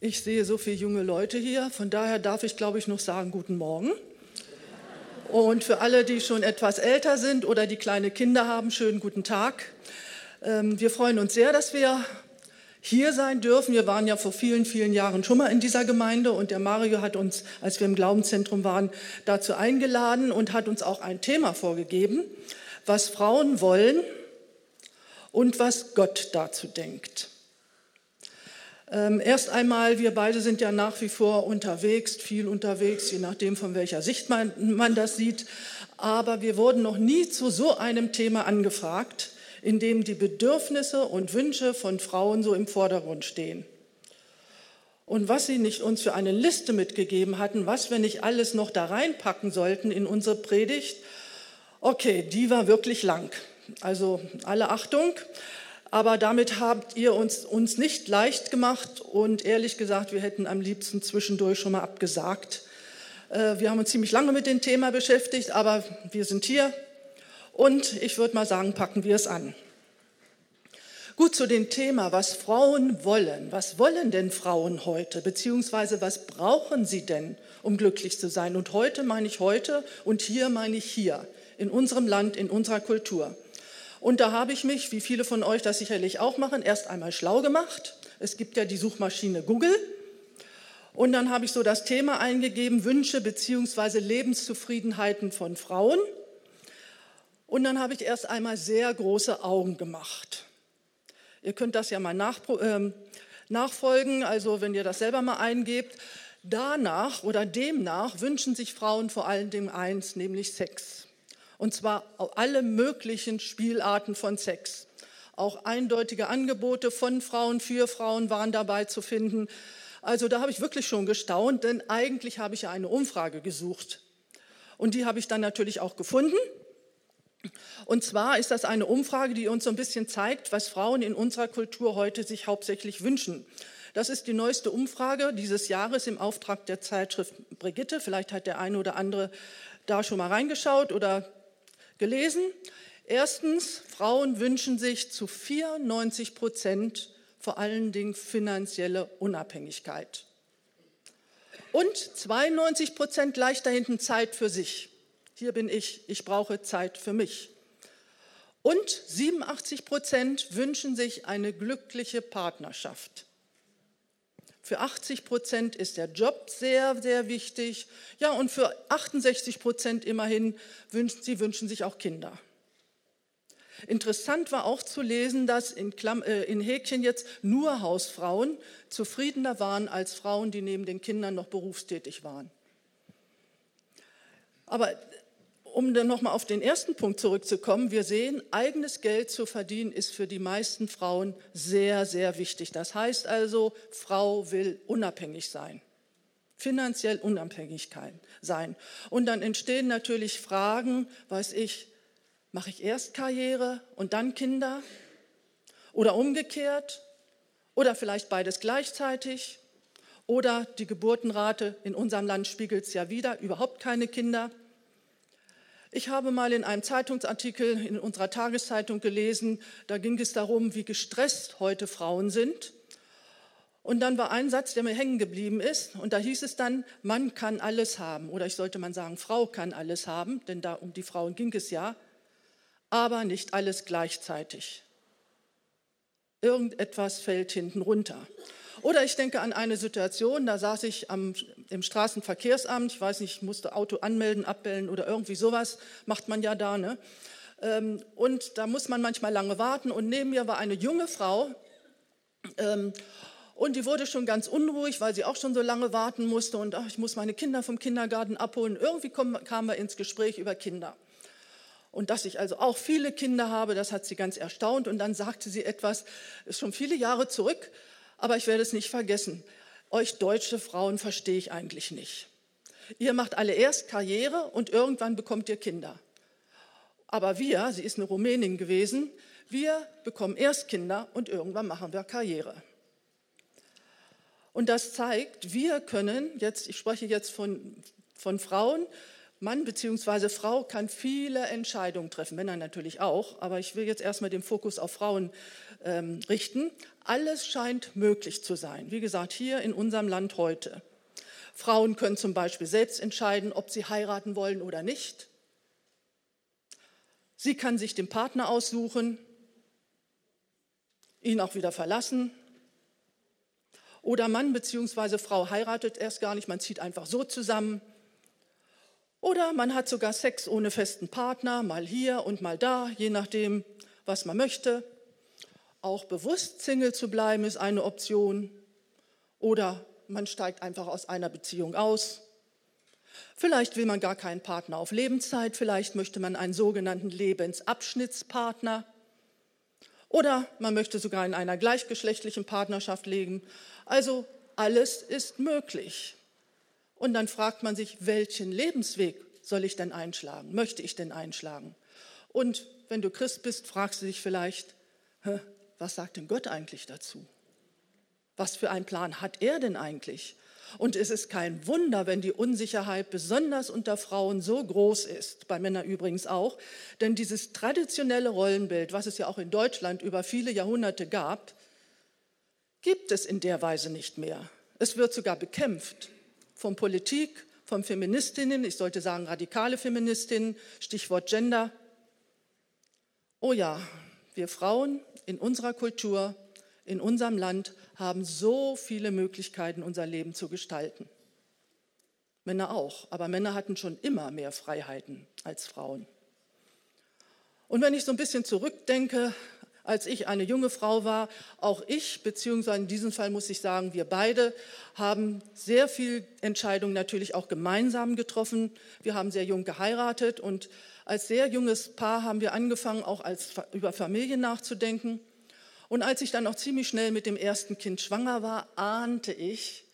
Ich sehe so viele junge Leute hier, von daher darf ich, glaube ich, noch sagen, guten Morgen. Und für alle, die schon etwas älter sind oder die kleine Kinder haben, schönen guten Tag. Ähm, wir freuen uns sehr, dass wir hier sein dürfen. Wir waren ja vor vielen, vielen Jahren schon mal in dieser Gemeinde und der Mario hat uns, als wir im Glaubenszentrum waren, dazu eingeladen und hat uns auch ein Thema vorgegeben, was Frauen wollen und was Gott dazu denkt. Ähm, erst einmal, wir beide sind ja nach wie vor unterwegs, viel unterwegs, je nachdem, von welcher Sicht man, man das sieht. Aber wir wurden noch nie zu so einem Thema angefragt, in dem die Bedürfnisse und Wünsche von Frauen so im Vordergrund stehen. Und was sie nicht uns für eine Liste mitgegeben hatten, was wir nicht alles noch da reinpacken sollten in unsere Predigt, okay, die war wirklich lang. Also alle Achtung. Aber damit habt ihr uns, uns nicht leicht gemacht und ehrlich gesagt, wir hätten am liebsten zwischendurch schon mal abgesagt. Äh, wir haben uns ziemlich lange mit dem Thema beschäftigt, aber wir sind hier und ich würde mal sagen, packen wir es an. Gut zu dem Thema, was Frauen wollen. Was wollen denn Frauen heute? Beziehungsweise was brauchen sie denn, um glücklich zu sein? Und heute meine ich heute und hier meine ich hier, in unserem Land, in unserer Kultur. Und da habe ich mich, wie viele von euch das sicherlich auch machen, erst einmal schlau gemacht. Es gibt ja die Suchmaschine Google. Und dann habe ich so das Thema eingegeben, Wünsche bzw. Lebenszufriedenheiten von Frauen. Und dann habe ich erst einmal sehr große Augen gemacht. Ihr könnt das ja mal nach, äh, nachfolgen, also wenn ihr das selber mal eingebt. Danach oder demnach wünschen sich Frauen vor allen Dingen eins, nämlich Sex. Und zwar alle möglichen Spielarten von Sex. Auch eindeutige Angebote von Frauen für Frauen waren dabei zu finden. Also da habe ich wirklich schon gestaunt, denn eigentlich habe ich ja eine Umfrage gesucht. Und die habe ich dann natürlich auch gefunden. Und zwar ist das eine Umfrage, die uns so ein bisschen zeigt, was Frauen in unserer Kultur heute sich hauptsächlich wünschen. Das ist die neueste Umfrage dieses Jahres im Auftrag der Zeitschrift Brigitte. Vielleicht hat der eine oder andere da schon mal reingeschaut oder gelesen. Erstens, Frauen wünschen sich zu 94 Prozent vor allen Dingen finanzielle Unabhängigkeit. Und 92 Prozent gleich dahinten Zeit für sich. Hier bin ich, ich brauche Zeit für mich. Und 87 Prozent wünschen sich eine glückliche Partnerschaft. Für 80 Prozent ist der Job sehr, sehr wichtig. Ja, und für 68 Prozent immerhin wünschen sie wünschen sich auch Kinder. Interessant war auch zu lesen, dass in, Klam äh, in Häkchen jetzt nur Hausfrauen zufriedener waren als Frauen, die neben den Kindern noch berufstätig waren. Aber um dann nochmal auf den ersten Punkt zurückzukommen, wir sehen, eigenes Geld zu verdienen ist für die meisten Frauen sehr, sehr wichtig. Das heißt also, Frau will unabhängig sein, finanziell unabhängig sein. Und dann entstehen natürlich Fragen, weiß ich, mache ich erst Karriere und dann Kinder? Oder umgekehrt? Oder vielleicht beides gleichzeitig? Oder die Geburtenrate in unserem Land spiegelt es ja wieder, überhaupt keine Kinder. Ich habe mal in einem Zeitungsartikel in unserer Tageszeitung gelesen, da ging es darum, wie gestresst heute Frauen sind. Und dann war ein Satz, der mir hängen geblieben ist, und da hieß es dann, Mann kann alles haben, oder ich sollte mal sagen, Frau kann alles haben, denn da um die Frauen ging es ja, aber nicht alles gleichzeitig. Irgendetwas fällt hinten runter. Oder ich denke an eine Situation, da saß ich am, im Straßenverkehrsamt, ich weiß nicht, musste Auto anmelden, abbellen oder irgendwie sowas, macht man ja da. Ne? Ähm, und da muss man manchmal lange warten. Und neben mir war eine junge Frau. Ähm, und die wurde schon ganz unruhig, weil sie auch schon so lange warten musste. Und ach, ich muss meine Kinder vom Kindergarten abholen. Irgendwie kamen wir ins Gespräch über Kinder. Und dass ich also auch viele Kinder habe, das hat sie ganz erstaunt. Und dann sagte sie etwas, ist schon viele Jahre zurück, aber ich werde es nicht vergessen. Euch deutsche Frauen verstehe ich eigentlich nicht. Ihr macht alle erst Karriere und irgendwann bekommt ihr Kinder. Aber wir, sie ist eine Rumänin gewesen, wir bekommen erst Kinder und irgendwann machen wir Karriere. Und das zeigt, wir können, jetzt, ich spreche jetzt von, von Frauen, Mann bzw. Frau kann viele Entscheidungen treffen, Männer natürlich auch, aber ich will jetzt erstmal den Fokus auf Frauen ähm, richten. Alles scheint möglich zu sein. Wie gesagt, hier in unserem Land heute. Frauen können zum Beispiel selbst entscheiden, ob sie heiraten wollen oder nicht. Sie kann sich den Partner aussuchen, ihn auch wieder verlassen. Oder Mann bzw. Frau heiratet erst gar nicht, man zieht einfach so zusammen oder man hat sogar Sex ohne festen Partner, mal hier und mal da, je nachdem, was man möchte. Auch bewusst Single zu bleiben ist eine Option. Oder man steigt einfach aus einer Beziehung aus. Vielleicht will man gar keinen Partner auf Lebenszeit, vielleicht möchte man einen sogenannten Lebensabschnittspartner. Oder man möchte sogar in einer gleichgeschlechtlichen Partnerschaft leben. Also alles ist möglich. Und dann fragt man sich, welchen Lebensweg soll ich denn einschlagen? Möchte ich denn einschlagen? Und wenn du Christ bist, fragst du dich vielleicht, was sagt denn Gott eigentlich dazu? Was für einen Plan hat er denn eigentlich? Und es ist kein Wunder, wenn die Unsicherheit besonders unter Frauen so groß ist, bei Männern übrigens auch, denn dieses traditionelle Rollenbild, was es ja auch in Deutschland über viele Jahrhunderte gab, gibt es in der Weise nicht mehr. Es wird sogar bekämpft von Politik, von Feministinnen, ich sollte sagen radikale Feministinnen, Stichwort Gender. Oh ja, wir Frauen in unserer Kultur, in unserem Land haben so viele Möglichkeiten, unser Leben zu gestalten. Männer auch, aber Männer hatten schon immer mehr Freiheiten als Frauen. Und wenn ich so ein bisschen zurückdenke als ich eine junge Frau war. Auch ich, beziehungsweise in diesem Fall muss ich sagen, wir beide haben sehr viel Entscheidungen natürlich auch gemeinsam getroffen. Wir haben sehr jung geheiratet und als sehr junges Paar haben wir angefangen, auch als, über Familie nachzudenken. Und als ich dann auch ziemlich schnell mit dem ersten Kind schwanger war, ahnte ich,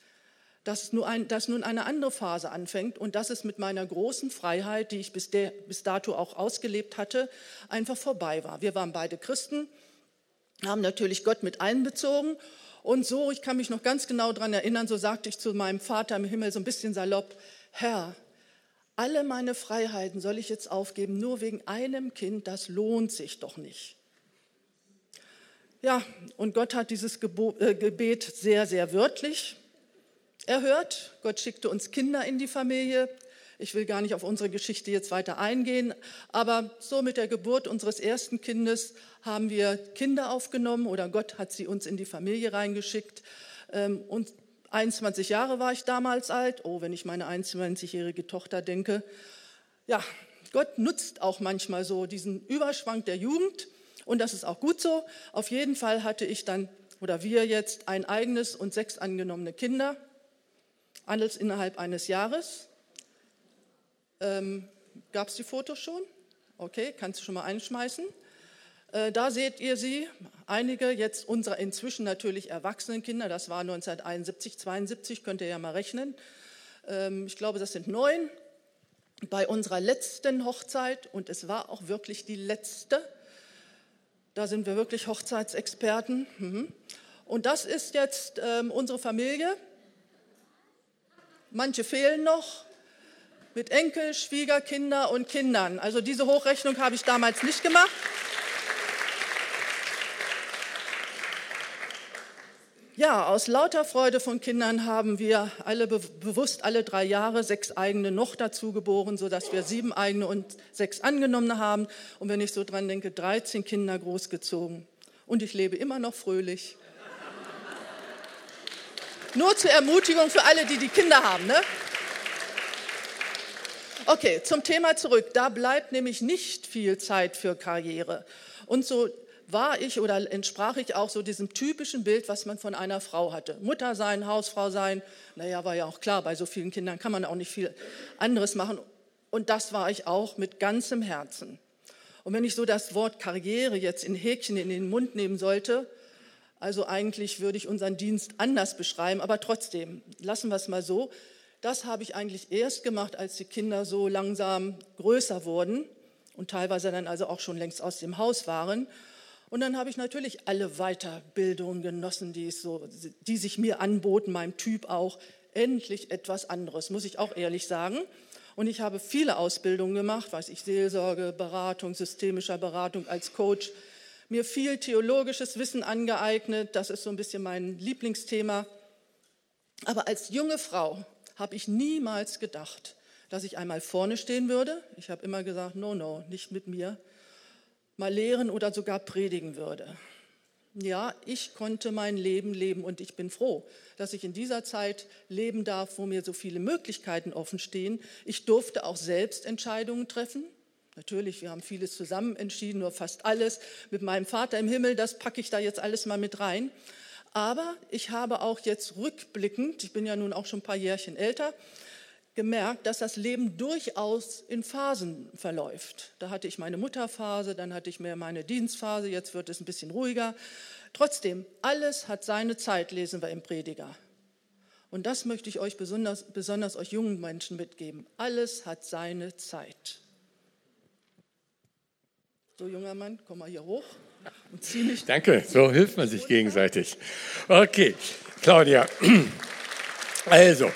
dass, ein, dass nun eine andere Phase anfängt und dass es mit meiner großen Freiheit, die ich bis, der, bis dato auch ausgelebt hatte, einfach vorbei war. Wir waren beide Christen, haben natürlich Gott mit einbezogen und so, ich kann mich noch ganz genau daran erinnern, so sagte ich zu meinem Vater im Himmel so ein bisschen salopp, Herr, alle meine Freiheiten soll ich jetzt aufgeben, nur wegen einem Kind, das lohnt sich doch nicht. Ja, und Gott hat dieses äh, Gebet sehr, sehr wörtlich erhört. Gott schickte uns Kinder in die Familie. Ich will gar nicht auf unsere Geschichte jetzt weiter eingehen, aber so mit der Geburt unseres ersten Kindes haben wir Kinder aufgenommen oder Gott hat sie uns in die Familie reingeschickt. Ähm, und 21 Jahre war ich damals alt. Oh, wenn ich meine 21-jährige Tochter denke. Ja, Gott nutzt auch manchmal so diesen Überschwang der Jugend und das ist auch gut so. Auf jeden Fall hatte ich dann oder wir jetzt ein eigenes und sechs angenommene Kinder alles innerhalb eines Jahres. Ähm, Gab es die Fotos schon? Okay, kannst du schon mal einschmeißen. Äh, da seht ihr sie, einige jetzt unserer inzwischen natürlich erwachsenen Kinder, das war 1971, 72, könnt ihr ja mal rechnen. Ähm, ich glaube, das sind neun. Bei unserer letzten Hochzeit, und es war auch wirklich die letzte, da sind wir wirklich Hochzeitsexperten. Mhm. Und das ist jetzt ähm, unsere Familie manche fehlen noch, mit Enkel, Schwiegerkinder und Kindern. Also diese Hochrechnung habe ich damals nicht gemacht. Ja, aus lauter Freude von Kindern haben wir alle bewusst alle drei Jahre sechs eigene noch dazu geboren, sodass wir sieben eigene und sechs angenommene haben. Und wenn ich so dran denke, 13 Kinder großgezogen. Und ich lebe immer noch fröhlich. Nur zur Ermutigung für alle, die die Kinder haben. Ne? Okay, zum Thema zurück. Da bleibt nämlich nicht viel Zeit für Karriere. Und so war ich oder entsprach ich auch so diesem typischen Bild, was man von einer Frau hatte. Mutter sein, Hausfrau sein. Naja, war ja auch klar, bei so vielen Kindern kann man auch nicht viel anderes machen. Und das war ich auch mit ganzem Herzen. Und wenn ich so das Wort Karriere jetzt in Häkchen in den Mund nehmen sollte, also eigentlich würde ich unseren Dienst anders beschreiben, aber trotzdem, lassen wir es mal so. Das habe ich eigentlich erst gemacht, als die Kinder so langsam größer wurden und teilweise dann also auch schon längst aus dem Haus waren. Und dann habe ich natürlich alle Weiterbildungen genossen, die, so, die sich mir anboten, meinem Typ auch. Endlich etwas anderes, muss ich auch ehrlich sagen. Und ich habe viele Ausbildungen gemacht, weiß ich, Seelsorge, Beratung, systemischer Beratung als Coach. Mir viel theologisches Wissen angeeignet, das ist so ein bisschen mein Lieblingsthema. Aber als junge Frau habe ich niemals gedacht, dass ich einmal vorne stehen würde. Ich habe immer gesagt, no, no, nicht mit mir. Mal lehren oder sogar predigen würde. Ja, ich konnte mein Leben leben und ich bin froh, dass ich in dieser Zeit leben darf, wo mir so viele Möglichkeiten offen stehen. Ich durfte auch selbst Entscheidungen treffen. Natürlich, wir haben vieles zusammen entschieden, nur fast alles. Mit meinem Vater im Himmel, das packe ich da jetzt alles mal mit rein. Aber ich habe auch jetzt rückblickend, ich bin ja nun auch schon ein paar Jährchen älter, gemerkt, dass das Leben durchaus in Phasen verläuft. Da hatte ich meine Mutterphase, dann hatte ich mehr meine Dienstphase, jetzt wird es ein bisschen ruhiger. Trotzdem, alles hat seine Zeit, lesen wir im Prediger. Und das möchte ich euch besonders, besonders euch jungen Menschen mitgeben. Alles hat seine Zeit. So, junger Mann, komm mal hier hoch mich. Danke, so hilft man sich gegenseitig. Okay, Claudia. Also,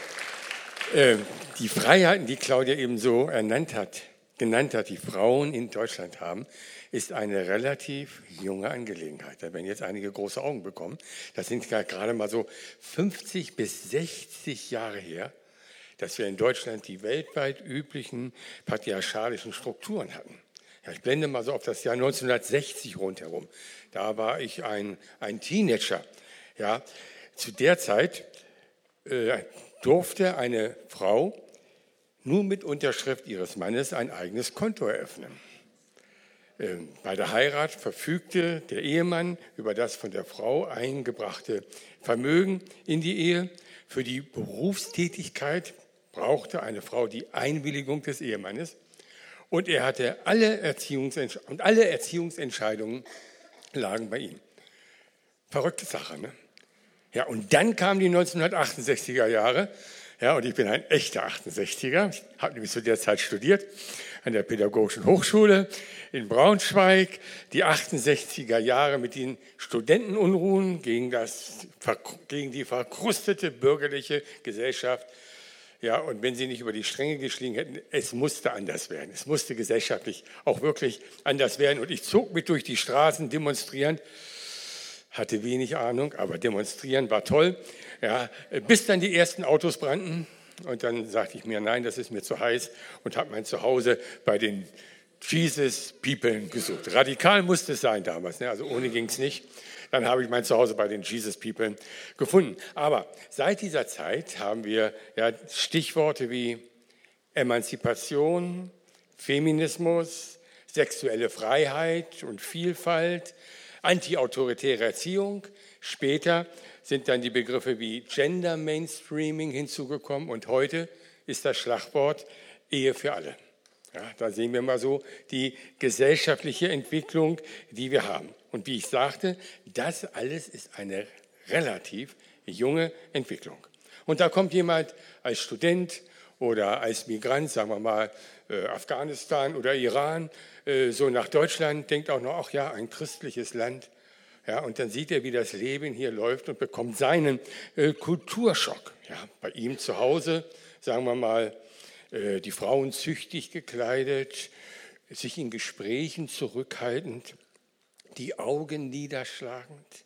äh, die Freiheiten, die Claudia eben so ernannt hat, genannt hat, die Frauen in Deutschland haben, ist eine relativ junge Angelegenheit. Da werden jetzt einige große Augen bekommen. Das sind gerade mal so 50 bis 60 Jahre her, dass wir in Deutschland die weltweit üblichen patriarchalischen Strukturen hatten. Ich blende mal so auf das Jahr 1960 rundherum. Da war ich ein, ein Teenager. Ja, zu der Zeit äh, durfte eine Frau nur mit Unterschrift ihres Mannes ein eigenes Konto eröffnen. Ähm, bei der Heirat verfügte der Ehemann über das von der Frau eingebrachte Vermögen in die Ehe. Für die Berufstätigkeit brauchte eine Frau die Einwilligung des Ehemannes. Und er hatte alle, Erziehungsentsch und alle Erziehungsentscheidungen lagen bei ihm. Verrückte Sache, ne? Ja, und dann kamen die 1968er Jahre ja, und ich bin ein echter 68er. Ich habe nämlich zu der Zeit studiert an der Pädagogischen Hochschule in Braunschweig. Die 68er Jahre mit den Studentenunruhen gegen, das, gegen die verkrustete bürgerliche Gesellschaft. Ja, und wenn sie nicht über die Stränge geschlagen hätten, es musste anders werden. Es musste gesellschaftlich auch wirklich anders werden. Und ich zog mit durch die Straßen demonstrierend hatte wenig Ahnung, aber demonstrieren war toll. Ja, bis dann die ersten Autos brannten und dann sagte ich mir, nein, das ist mir zu heiß und habe mein Zuhause bei den Jesus People gesucht. Radikal musste es sein damals, ne? also ohne ging es nicht. Dann habe ich mein Zuhause bei den Jesus People gefunden. Aber seit dieser Zeit haben wir ja, Stichworte wie Emanzipation, Feminismus, sexuelle Freiheit und Vielfalt, antiautoritäre Erziehung. Später sind dann die Begriffe wie Gender Mainstreaming hinzugekommen und heute ist das Schlagwort Ehe für alle. Ja, da sehen wir mal so die gesellschaftliche Entwicklung, die wir haben. Und wie ich sagte, das alles ist eine relativ junge Entwicklung. Und da kommt jemand als Student oder als Migrant, sagen wir mal äh, Afghanistan oder Iran, äh, so nach Deutschland, denkt auch noch, ach ja, ein christliches Land. Ja, und dann sieht er, wie das Leben hier läuft und bekommt seinen äh, Kulturschock. Ja, bei ihm zu Hause, sagen wir mal, die Frauen züchtig gekleidet, sich in Gesprächen zurückhaltend, die Augen niederschlagend.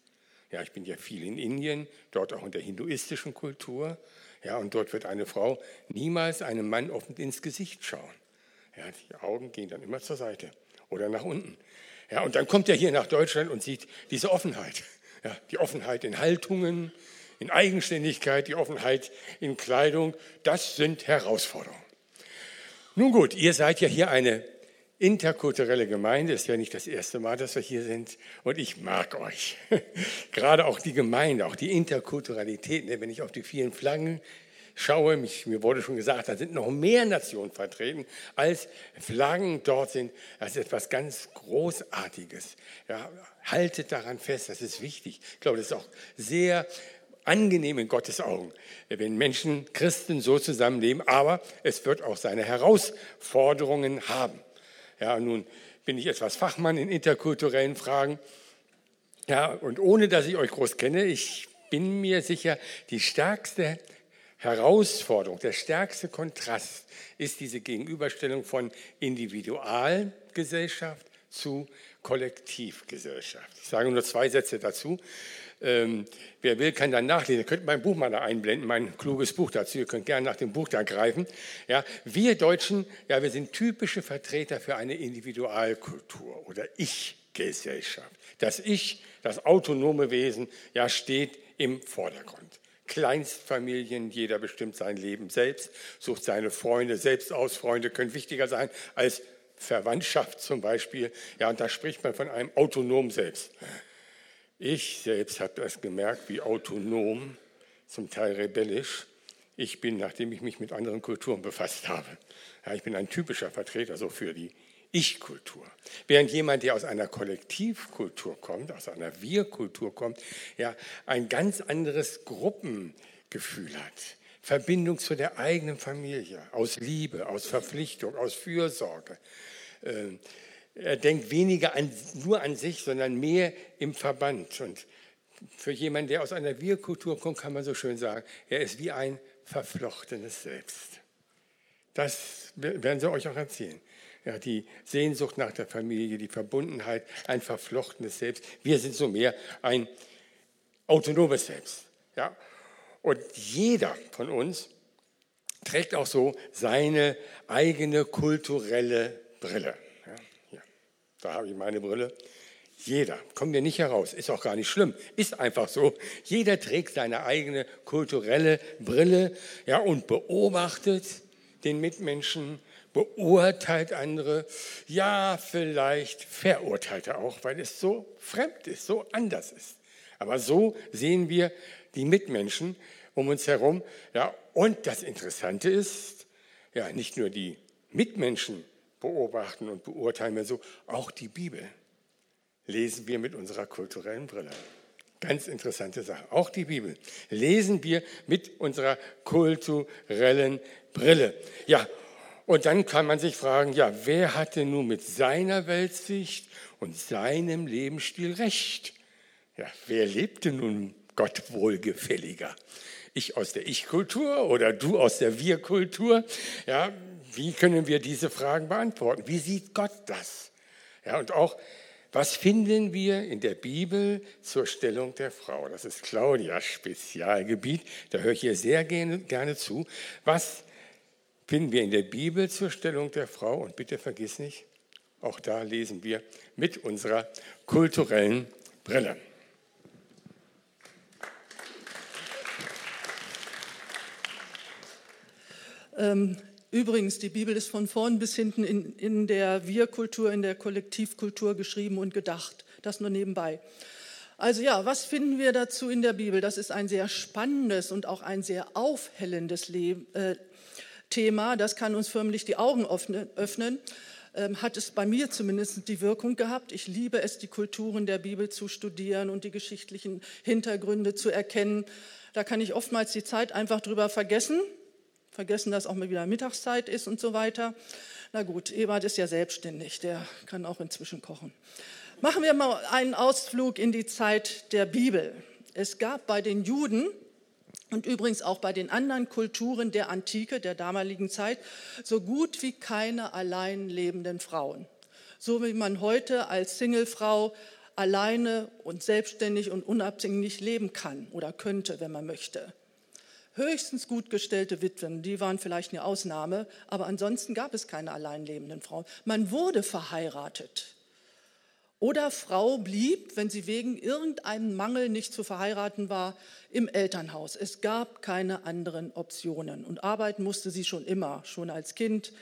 Ja, ich bin ja viel in Indien, dort auch in der hinduistischen Kultur. Ja, und dort wird eine Frau niemals einem Mann offen ins Gesicht schauen. Ja, die Augen gehen dann immer zur Seite oder nach unten. Ja, und dann kommt er hier nach Deutschland und sieht diese Offenheit. Ja, die Offenheit in Haltungen, in Eigenständigkeit, die Offenheit in Kleidung. Das sind Herausforderungen. Nun gut, ihr seid ja hier eine interkulturelle Gemeinde. Ist ja nicht das erste Mal, dass wir hier sind. Und ich mag euch. Gerade auch die Gemeinde, auch die Interkulturalität. Ne, wenn ich auf die vielen Flaggen schaue, mich, mir wurde schon gesagt, da sind noch mehr Nationen vertreten, als Flaggen dort sind. Das ist etwas ganz Großartiges. Ja, haltet daran fest, das ist wichtig. Ich glaube, das ist auch sehr angenehm in Gottes Augen, wenn Menschen, Christen so zusammenleben, aber es wird auch seine Herausforderungen haben. Ja, nun bin ich etwas Fachmann in interkulturellen Fragen. Ja, und ohne dass ich euch groß kenne, ich bin mir sicher, die stärkste Herausforderung, der stärkste Kontrast ist diese Gegenüberstellung von Individualgesellschaft zu Kollektivgesellschaft. Ich sage nur zwei Sätze dazu. Ähm, wer will, kann dann nachlesen. Ihr könnt mein Buch mal da einblenden, mein kluges Buch dazu. Ihr könnt gerne nach dem Buch da greifen. Ja, wir Deutschen, ja, wir sind typische Vertreter für eine Individualkultur oder Ich-Gesellschaft. Das Ich, das autonome Wesen, ja, steht im Vordergrund. Kleinstfamilien, jeder bestimmt sein Leben selbst, sucht seine Freunde selbst aus. Freunde können wichtiger sein als Verwandtschaft zum Beispiel. Ja, und da spricht man von einem autonomen Selbst. Ich selbst habe das gemerkt, wie autonom, zum Teil rebellisch ich bin, nachdem ich mich mit anderen Kulturen befasst habe. Ja, ich bin ein typischer Vertreter so für die Ich-Kultur. Während jemand, der aus einer Kollektivkultur kommt, aus einer Wir-Kultur kommt, ja, ein ganz anderes Gruppengefühl hat. Verbindung zu der eigenen Familie, aus Liebe, aus Verpflichtung, aus Fürsorge. Äh, er denkt weniger an, nur an sich, sondern mehr im Verband. Und für jemanden, der aus einer Wir-Kultur kommt, kann man so schön sagen, er ist wie ein verflochtenes Selbst. Das werden sie euch auch erzählen. Ja, die Sehnsucht nach der Familie, die Verbundenheit, ein verflochtenes Selbst. Wir sind so mehr ein autonomes Selbst. Ja? Und jeder von uns trägt auch so seine eigene kulturelle Brille. Da habe ich meine Brille. Jeder, kommen wir nicht heraus, ist auch gar nicht schlimm, ist einfach so. Jeder trägt seine eigene kulturelle Brille ja, und beobachtet den Mitmenschen, beurteilt andere, ja, vielleicht verurteilt er auch, weil es so fremd ist, so anders ist. Aber so sehen wir die Mitmenschen um uns herum. Ja, und das Interessante ist, ja, nicht nur die Mitmenschen beobachten und beurteilen wir so. Auch die Bibel lesen wir mit unserer kulturellen Brille. Ganz interessante Sache. Auch die Bibel lesen wir mit unserer kulturellen Brille. Ja, und dann kann man sich fragen, ja, wer hatte nun mit seiner Weltsicht und seinem Lebensstil recht? Ja, wer lebte nun Gott wohlgefälliger? Ich aus der Ich-Kultur oder du aus der Wir-Kultur? Ja, wie können wir diese Fragen beantworten? Wie sieht Gott das? Ja, und auch, was finden wir in der Bibel zur Stellung der Frau? Das ist Claudias Spezialgebiet. Da höre ich ihr sehr gerne, zu. Was finden wir in der Bibel zur Stellung der Frau? Und bitte vergiss nicht, auch da lesen wir mit unserer kulturellen Brille. Ähm, Übrigens, die Bibel ist von vorn bis hinten in, in der Wir-Kultur, in der Kollektivkultur geschrieben und gedacht. Das nur nebenbei. Also ja, was finden wir dazu in der Bibel? Das ist ein sehr spannendes und auch ein sehr aufhellendes Le äh, Thema. Das kann uns förmlich die Augen öffnen. Ähm, hat es bei mir zumindest die Wirkung gehabt. Ich liebe es, die Kulturen der Bibel zu studieren und die geschichtlichen Hintergründe zu erkennen. Da kann ich oftmals die Zeit einfach drüber vergessen vergessen, dass auch mal wieder Mittagszeit ist und so weiter. Na gut, Ebert ist ja selbstständig, der kann auch inzwischen kochen. Machen wir mal einen Ausflug in die Zeit der Bibel. Es gab bei den Juden und übrigens auch bei den anderen Kulturen der Antike, der damaligen Zeit, so gut wie keine allein lebenden Frauen. So wie man heute als Singlefrau alleine und selbstständig und unabhängig leben kann oder könnte, wenn man möchte höchstens gut gestellte Witwen, die waren vielleicht eine Ausnahme, aber ansonsten gab es keine alleinlebenden Frauen. Man wurde verheiratet. Oder Frau blieb, wenn sie wegen irgendeinem Mangel nicht zu verheiraten war, im Elternhaus. Es gab keine anderen Optionen. Und arbeiten musste sie schon immer, schon als Kind.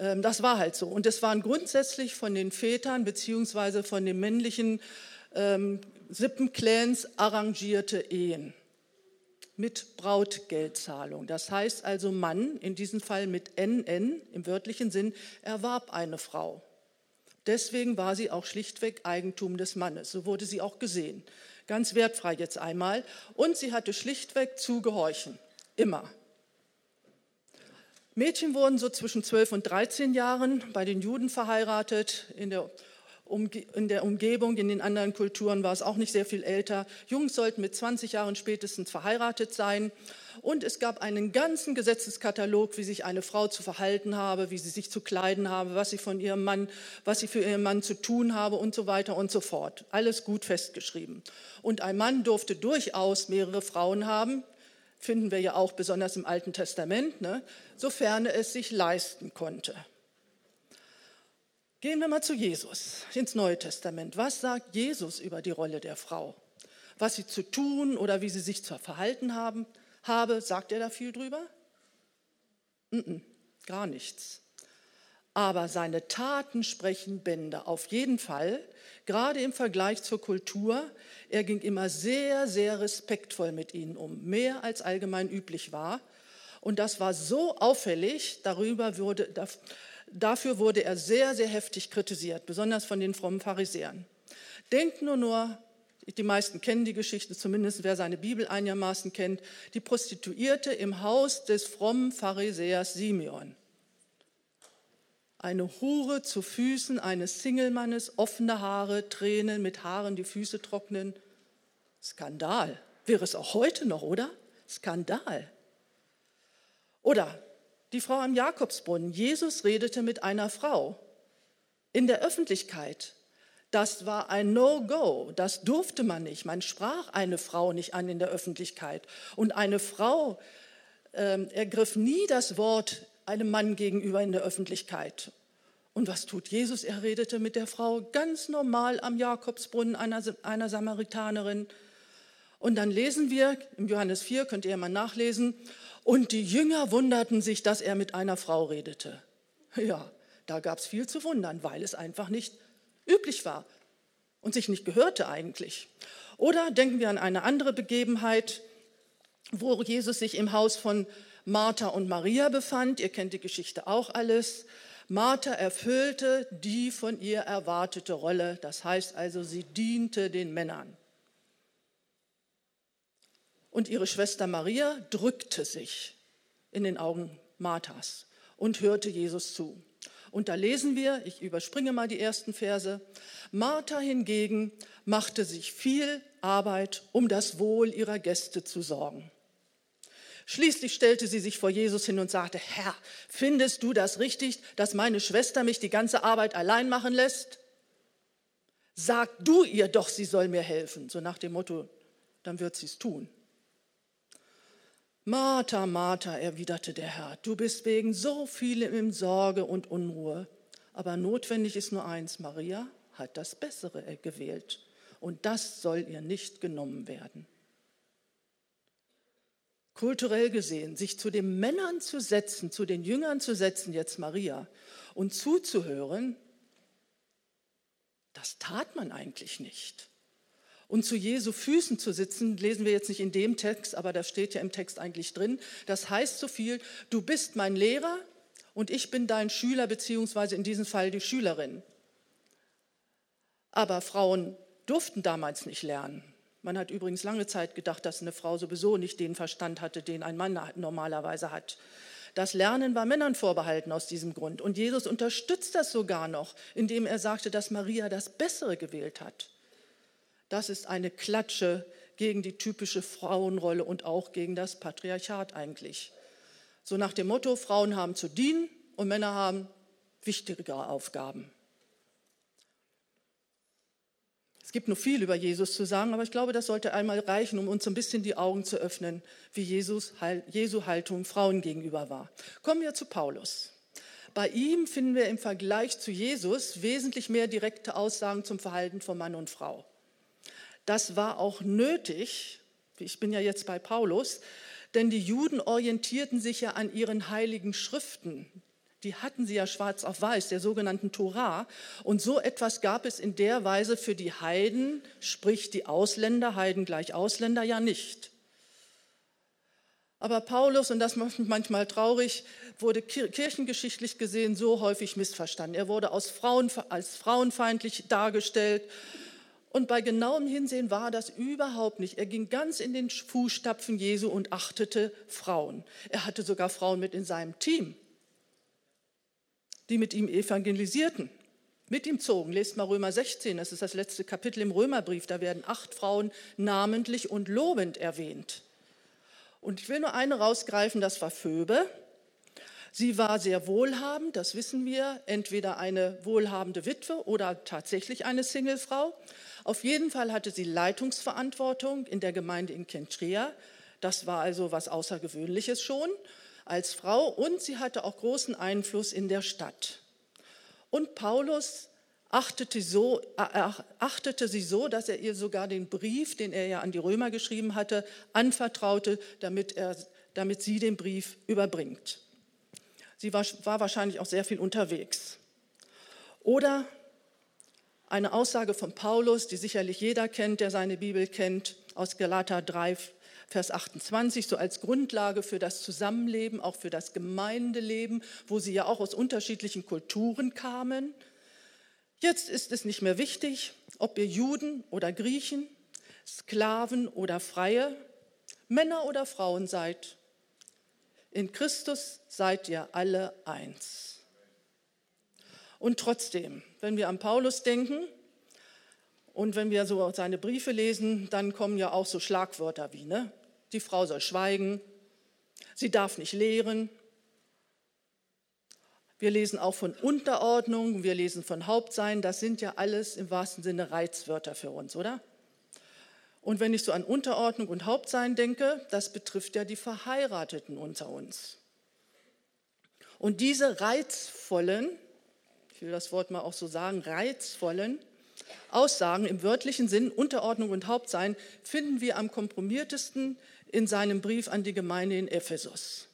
Ähm, das war halt so. Und es waren grundsätzlich von den Vätern beziehungsweise von den männlichen ähm, Sippenclans arrangierte Ehen mit Brautgeldzahlung. Das heißt also, Mann, in diesem Fall mit NN im wörtlichen Sinn, erwarb eine Frau. Deswegen war sie auch schlichtweg Eigentum des Mannes. So wurde sie auch gesehen. Ganz wertfrei jetzt einmal. Und sie hatte schlichtweg zu gehorchen. Immer. Mädchen wurden so zwischen 12 und 13 Jahren bei den Juden verheiratet. In der in der Umgebung, in den anderen Kulturen war es auch nicht sehr viel älter. Jungs sollten mit 20 Jahren spätestens verheiratet sein. Und es gab einen ganzen Gesetzeskatalog, wie sich eine Frau zu verhalten habe, wie sie sich zu kleiden habe, was sie von ihrem Mann, was sie für ihren Mann zu tun habe und so weiter und so fort. Alles gut festgeschrieben. Und ein Mann durfte durchaus mehrere Frauen haben, finden wir ja auch besonders im Alten Testament, ne, sofern er es sich leisten konnte. Gehen wir mal zu Jesus, ins Neue Testament. Was sagt Jesus über die Rolle der Frau? Was sie zu tun oder wie sie sich zu verhalten haben, habe, sagt er da viel drüber? Mm -mm, gar nichts. Aber seine Taten sprechen Bände, auf jeden Fall, gerade im Vergleich zur Kultur. Er ging immer sehr, sehr respektvoll mit ihnen um, mehr als allgemein üblich war. Und das war so auffällig, darüber wurde, Dafür wurde er sehr, sehr heftig kritisiert, besonders von den frommen Pharisäern. Denkt nur nur, die meisten kennen die Geschichte, zumindest wer seine Bibel einigermaßen kennt, die Prostituierte im Haus des frommen Pharisäers Simeon. Eine Hure zu Füßen eines Singlemannes, offene Haare, Tränen mit Haaren, die Füße trocknen. Skandal. Wäre es auch heute noch, oder? Skandal. Oder die Frau am Jakobsbrunnen. Jesus redete mit einer Frau in der Öffentlichkeit. Das war ein No-Go. Das durfte man nicht. Man sprach eine Frau nicht an in der Öffentlichkeit. Und eine Frau äh, ergriff nie das Wort einem Mann gegenüber in der Öffentlichkeit. Und was tut Jesus? Er redete mit der Frau ganz normal am Jakobsbrunnen, einer, einer Samaritanerin. Und dann lesen wir im Johannes 4, könnt ihr mal nachlesen, und die Jünger wunderten sich, dass er mit einer Frau redete. Ja, da gab es viel zu wundern, weil es einfach nicht üblich war und sich nicht gehörte eigentlich. Oder denken wir an eine andere Begebenheit, wo Jesus sich im Haus von Martha und Maria befand. Ihr kennt die Geschichte auch alles. Martha erfüllte die von ihr erwartete Rolle. Das heißt also, sie diente den Männern. Und ihre Schwester Maria drückte sich in den Augen Marthas und hörte Jesus zu. Und da lesen wir, ich überspringe mal die ersten Verse, Martha hingegen machte sich viel Arbeit, um das Wohl ihrer Gäste zu sorgen. Schließlich stellte sie sich vor Jesus hin und sagte, Herr, findest du das richtig, dass meine Schwester mich die ganze Arbeit allein machen lässt? Sag du ihr doch, sie soll mir helfen, so nach dem Motto, dann wird sie es tun. Martha, Martha, erwiderte der Herr, du bist wegen so vielem in Sorge und Unruhe. Aber notwendig ist nur eins, Maria hat das Bessere gewählt und das soll ihr nicht genommen werden. Kulturell gesehen, sich zu den Männern zu setzen, zu den Jüngern zu setzen, jetzt Maria, und zuzuhören, das tat man eigentlich nicht. Und zu Jesu Füßen zu sitzen, lesen wir jetzt nicht in dem Text, aber das steht ja im Text eigentlich drin. Das heißt so viel, du bist mein Lehrer und ich bin dein Schüler, beziehungsweise in diesem Fall die Schülerin. Aber Frauen durften damals nicht lernen. Man hat übrigens lange Zeit gedacht, dass eine Frau sowieso nicht den Verstand hatte, den ein Mann normalerweise hat. Das Lernen war Männern vorbehalten aus diesem Grund. Und Jesus unterstützt das sogar noch, indem er sagte, dass Maria das Bessere gewählt hat. Das ist eine Klatsche gegen die typische Frauenrolle und auch gegen das Patriarchat eigentlich. So nach dem Motto, Frauen haben zu dienen und Männer haben wichtigere Aufgaben. Es gibt noch viel über Jesus zu sagen, aber ich glaube, das sollte einmal reichen, um uns ein bisschen die Augen zu öffnen, wie Jesus, Jesu Haltung Frauen gegenüber war. Kommen wir zu Paulus. Bei ihm finden wir im Vergleich zu Jesus wesentlich mehr direkte Aussagen zum Verhalten von Mann und Frau. Das war auch nötig, ich bin ja jetzt bei Paulus, denn die Juden orientierten sich ja an ihren heiligen Schriften. Die hatten sie ja schwarz auf weiß, der sogenannten Torah. Und so etwas gab es in der Weise für die Heiden, sprich die Ausländer, Heiden gleich Ausländer, ja nicht. Aber Paulus, und das macht mich manchmal traurig, wurde kirchengeschichtlich gesehen so häufig missverstanden. Er wurde als, Frauen, als frauenfeindlich dargestellt und bei genauem Hinsehen war das überhaupt nicht. Er ging ganz in den Fußstapfen Jesu und achtete Frauen. Er hatte sogar Frauen mit in seinem Team, die mit ihm evangelisierten. mit ihm zogen. Lest mal Römer 16, das ist das letzte Kapitel im Römerbrief, da werden acht Frauen namentlich und lobend erwähnt. Und ich will nur eine rausgreifen, das war Phoebe. Sie war sehr wohlhabend, das wissen wir, entweder eine wohlhabende Witwe oder tatsächlich eine Singlefrau. Auf jeden Fall hatte sie Leitungsverantwortung in der Gemeinde in Kentrea. Das war also was Außergewöhnliches schon als Frau und sie hatte auch großen Einfluss in der Stadt. Und Paulus achtete, so, achtete sie so, dass er ihr sogar den Brief, den er ja an die Römer geschrieben hatte, anvertraute, damit, er, damit sie den Brief überbringt. Sie war, war wahrscheinlich auch sehr viel unterwegs. Oder eine Aussage von Paulus, die sicherlich jeder kennt, der seine Bibel kennt, aus Galater 3, Vers 28, so als Grundlage für das Zusammenleben, auch für das Gemeindeleben, wo sie ja auch aus unterschiedlichen Kulturen kamen. Jetzt ist es nicht mehr wichtig, ob ihr Juden oder Griechen, Sklaven oder Freie, Männer oder Frauen seid. In Christus seid ihr alle eins. Und trotzdem, wenn wir an Paulus denken, und wenn wir so seine Briefe lesen, dann kommen ja auch so Schlagwörter wie, ne? Die Frau soll schweigen, sie darf nicht lehren. Wir lesen auch von Unterordnung, wir lesen von Hauptsein, das sind ja alles im wahrsten Sinne Reizwörter für uns, oder? Und wenn ich so an Unterordnung und Hauptsein denke, das betrifft ja die Verheirateten unter uns. Und diese reizvollen, ich will das Wort mal auch so sagen, reizvollen Aussagen im wörtlichen Sinn, Unterordnung und Hauptsein, finden wir am komprimiertesten in seinem Brief an die Gemeinde in Ephesus.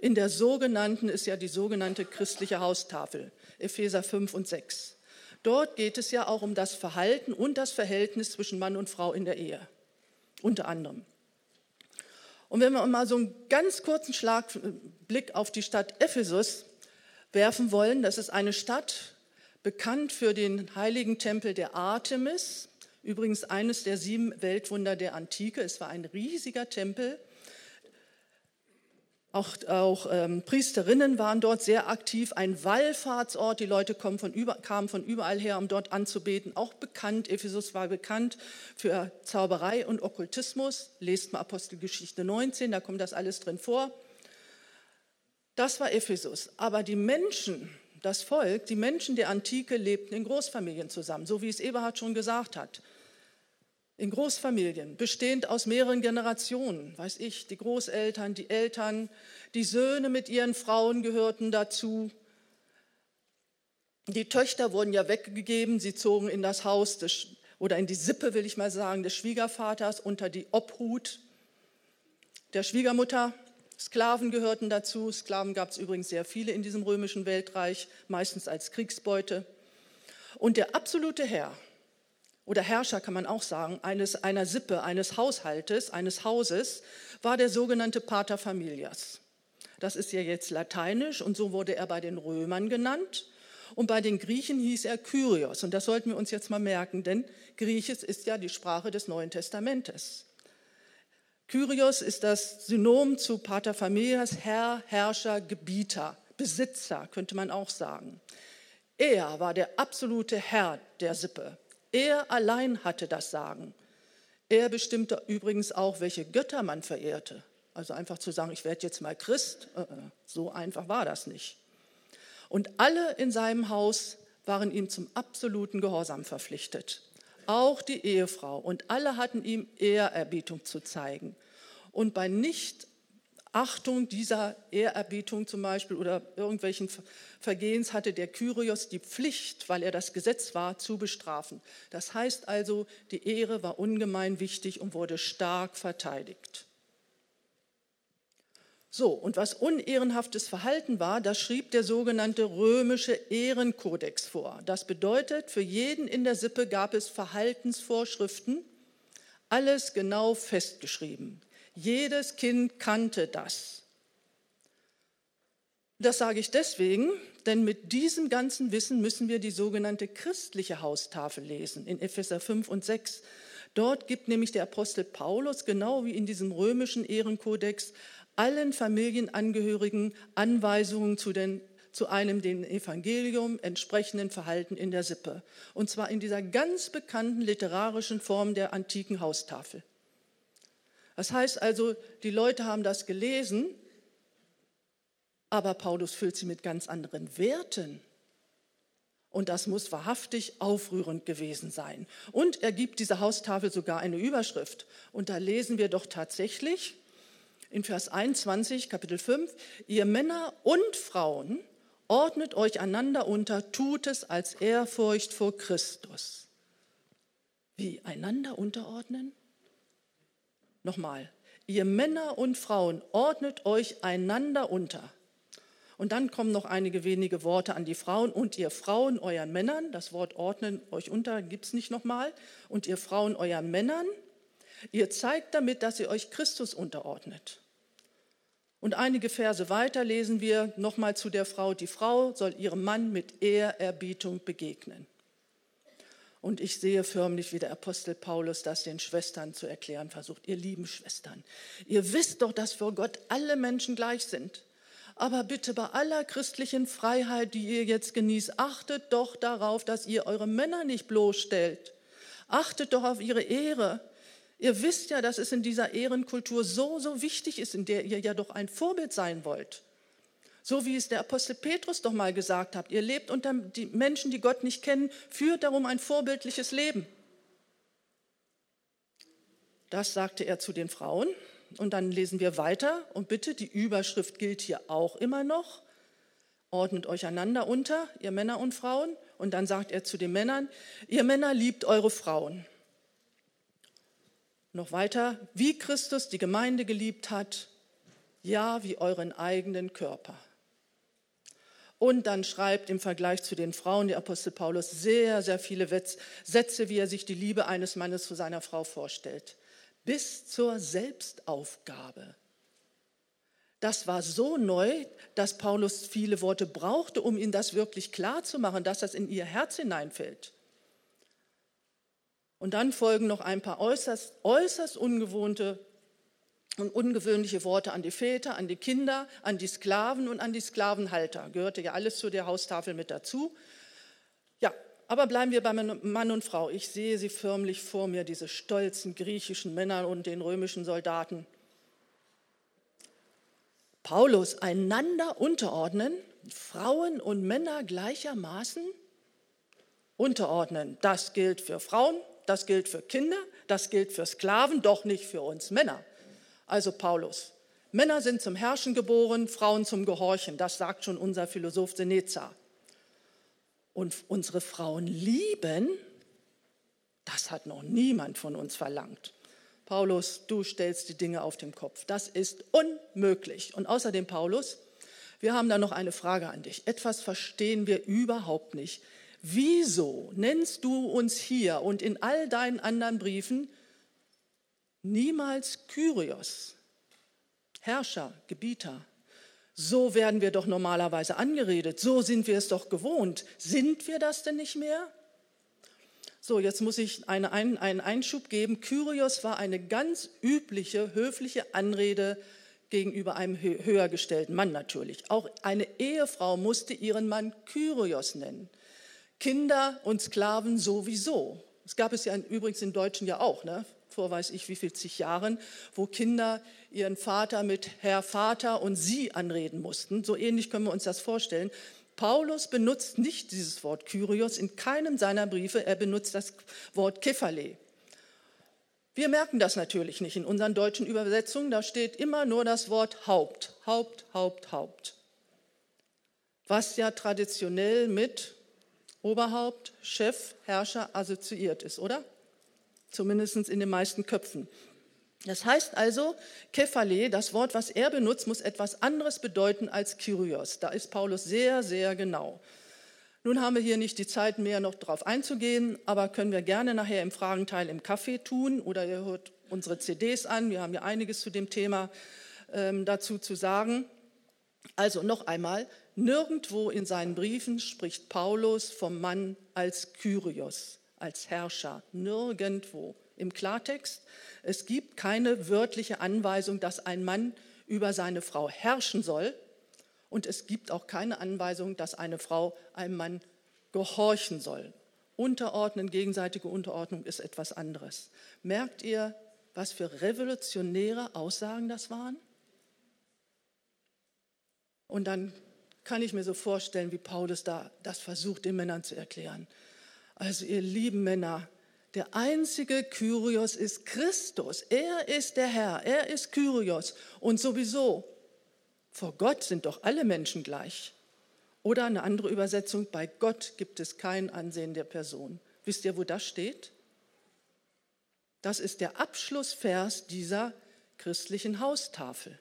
In der sogenannten, ist ja die sogenannte christliche Haustafel, Epheser 5 und 6. Dort geht es ja auch um das Verhalten und das Verhältnis zwischen Mann und Frau in der Ehe, unter anderem. Und wenn wir mal so einen ganz kurzen Schlagblick auf die Stadt Ephesus werfen wollen, das ist eine Stadt, bekannt für den heiligen Tempel der Artemis, übrigens eines der sieben Weltwunder der Antike. Es war ein riesiger Tempel. Auch, auch ähm, Priesterinnen waren dort sehr aktiv, ein Wallfahrtsort. Die Leute von über, kamen von überall her, um dort anzubeten. Auch bekannt, Ephesus war bekannt für Zauberei und Okkultismus. Lest mal Apostelgeschichte 19, da kommt das alles drin vor. Das war Ephesus. Aber die Menschen, das Volk, die Menschen der Antike lebten in Großfamilien zusammen, so wie es Eberhard schon gesagt hat. In Großfamilien, bestehend aus mehreren Generationen, weiß ich, die Großeltern, die Eltern, die Söhne mit ihren Frauen gehörten dazu. Die Töchter wurden ja weggegeben, sie zogen in das Haus des, oder in die Sippe, will ich mal sagen, des Schwiegervaters unter die Obhut der Schwiegermutter. Sklaven gehörten dazu. Sklaven gab es übrigens sehr viele in diesem römischen Weltreich, meistens als Kriegsbeute. Und der absolute Herr oder Herrscher kann man auch sagen, eines, einer Sippe, eines Haushaltes, eines Hauses, war der sogenannte Pater Familias. Das ist ja jetzt lateinisch und so wurde er bei den Römern genannt. Und bei den Griechen hieß er Kyrios. Und das sollten wir uns jetzt mal merken, denn Griechisch ist ja die Sprache des Neuen Testamentes. Kyrios ist das Synonym zu Pater Familias, Herr, Herrscher, Gebieter, Besitzer, könnte man auch sagen. Er war der absolute Herr der Sippe. Er allein hatte das Sagen. Er bestimmte übrigens auch, welche Götter man verehrte. Also einfach zu sagen, ich werde jetzt mal Christ, äh, äh, so einfach war das nicht. Und alle in seinem Haus waren ihm zum absoluten Gehorsam verpflichtet auch die Ehefrau. Und alle hatten ihm Ehrerbietung zu zeigen. Und bei Nichtachtung dieser Ehrerbietung zum Beispiel oder irgendwelchen Vergehens hatte der Kyrios die Pflicht, weil er das Gesetz war, zu bestrafen. Das heißt also, die Ehre war ungemein wichtig und wurde stark verteidigt. So, und was unehrenhaftes Verhalten war, das schrieb der sogenannte römische Ehrenkodex vor. Das bedeutet, für jeden in der Sippe gab es Verhaltensvorschriften, alles genau festgeschrieben. Jedes Kind kannte das. Das sage ich deswegen, denn mit diesem ganzen Wissen müssen wir die sogenannte christliche Haustafel lesen in Epheser 5 und 6. Dort gibt nämlich der Apostel Paulus, genau wie in diesem römischen Ehrenkodex, allen Familienangehörigen Anweisungen zu den zu einem dem Evangelium entsprechenden Verhalten in der Sippe. Und zwar in dieser ganz bekannten literarischen Form der antiken Haustafel. Das heißt also, die Leute haben das gelesen, aber Paulus füllt sie mit ganz anderen Werten. Und das muss wahrhaftig aufrührend gewesen sein. Und er gibt dieser Haustafel sogar eine Überschrift. Und da lesen wir doch tatsächlich in Vers 21, Kapitel 5, ihr Männer und Frauen ordnet euch einander unter, tut es als Ehrfurcht vor Christus. Wie einander unterordnen? Nochmal, ihr Männer und Frauen ordnet euch einander unter. Und dann kommen noch einige wenige Worte an die Frauen. Und ihr Frauen euren Männern, das Wort ordnen euch unter gibt es nicht nochmal. Und ihr Frauen euren Männern, ihr zeigt damit, dass ihr euch Christus unterordnet. Und einige Verse weiter lesen wir nochmal zu der Frau, die Frau soll ihrem Mann mit Ehrerbietung begegnen. Und ich sehe förmlich, wie der Apostel Paulus das den Schwestern zu erklären versucht. Ihr lieben Schwestern, ihr wisst doch, dass vor Gott alle Menschen gleich sind. Aber bitte bei aller christlichen Freiheit, die ihr jetzt genießt, achtet doch darauf, dass ihr eure Männer nicht bloßstellt. Achtet doch auf ihre Ehre. Ihr wisst ja, dass es in dieser Ehrenkultur so, so wichtig ist, in der ihr ja doch ein Vorbild sein wollt. So wie es der Apostel Petrus doch mal gesagt hat, ihr lebt unter die Menschen, die Gott nicht kennen, führt darum ein vorbildliches Leben. Das sagte er zu den Frauen. Und dann lesen wir weiter. Und bitte, die Überschrift gilt hier auch immer noch. Ordnet euch einander unter, ihr Männer und Frauen. Und dann sagt er zu den Männern, ihr Männer liebt eure Frauen. Noch weiter, wie Christus die Gemeinde geliebt hat, ja, wie euren eigenen Körper. Und dann schreibt im Vergleich zu den Frauen der Apostel Paulus sehr, sehr viele Sätze, wie er sich die Liebe eines Mannes zu seiner Frau vorstellt bis zur Selbstaufgabe. Das war so neu, dass Paulus viele Worte brauchte, um ihnen das wirklich klar zu machen, dass das in ihr Herz hineinfällt. Und dann folgen noch ein paar äußerst, äußerst ungewohnte und ungewöhnliche Worte an die Väter, an die Kinder, an die Sklaven und an die Sklavenhalter. Gehörte ja alles zu der Haustafel mit dazu. Ja, aber bleiben wir bei Mann und Frau. Ich sehe sie förmlich vor mir, diese stolzen griechischen Männer und den römischen Soldaten. Paulus einander unterordnen, Frauen und Männer gleichermaßen unterordnen. Das gilt für Frauen, das gilt für Kinder, das gilt für Sklaven, doch nicht für uns Männer. Also Paulus, Männer sind zum Herrschen geboren, Frauen zum Gehorchen. Das sagt schon unser Philosoph Seneca und unsere Frauen lieben, das hat noch niemand von uns verlangt. Paulus, du stellst die Dinge auf den Kopf. Das ist unmöglich. Und außerdem, Paulus, wir haben da noch eine Frage an dich. Etwas verstehen wir überhaupt nicht. Wieso nennst du uns hier und in all deinen anderen Briefen niemals Kyrios, Herrscher, Gebieter? So werden wir doch normalerweise angeredet. So sind wir es doch gewohnt. Sind wir das denn nicht mehr? So, jetzt muss ich eine, einen, einen Einschub geben. Kyrios war eine ganz übliche, höfliche Anrede gegenüber einem höher gestellten Mann natürlich. Auch eine Ehefrau musste ihren Mann Kyrios nennen. Kinder und Sklaven sowieso. Es gab es ja übrigens im Deutschen ja auch. Ne? vor weiß ich wie viel zig Jahren, wo Kinder ihren Vater mit Herr Vater und Sie anreden mussten. So ähnlich können wir uns das vorstellen. Paulus benutzt nicht dieses Wort Kyrios in keinem seiner Briefe, er benutzt das Wort Kephale. Wir merken das natürlich nicht in unseren deutschen Übersetzungen, da steht immer nur das Wort Haupt, Haupt, Haupt, Haupt. Was ja traditionell mit Oberhaupt, Chef, Herrscher assoziiert ist, oder? zumindest in den meisten Köpfen. Das heißt also, Kephale, das Wort, was er benutzt, muss etwas anderes bedeuten als Kyrios. Da ist Paulus sehr, sehr genau. Nun haben wir hier nicht die Zeit mehr, noch darauf einzugehen, aber können wir gerne nachher im Fragenteil im Café tun oder ihr hört unsere CDs an. Wir haben ja einiges zu dem Thema ähm, dazu zu sagen. Also noch einmal, nirgendwo in seinen Briefen spricht Paulus vom Mann als Kyrios als Herrscher, nirgendwo. Im Klartext, es gibt keine wörtliche Anweisung, dass ein Mann über seine Frau herrschen soll Und es gibt auch keine Anweisung, dass eine Frau einem Mann gehorchen soll. Unterordnen, gegenseitige Unterordnung ist etwas anderes. Merkt ihr, was für revolutionäre Aussagen das waren? Und dann kann ich mir so vorstellen, wie Paulus da das versucht, den Männern zu erklären. Also ihr lieben Männer, der einzige Kyrios ist Christus. Er ist der Herr, er ist Kyrios. Und sowieso, vor Gott sind doch alle Menschen gleich. Oder eine andere Übersetzung, bei Gott gibt es kein Ansehen der Person. Wisst ihr, wo das steht? Das ist der Abschlussvers dieser christlichen Haustafel.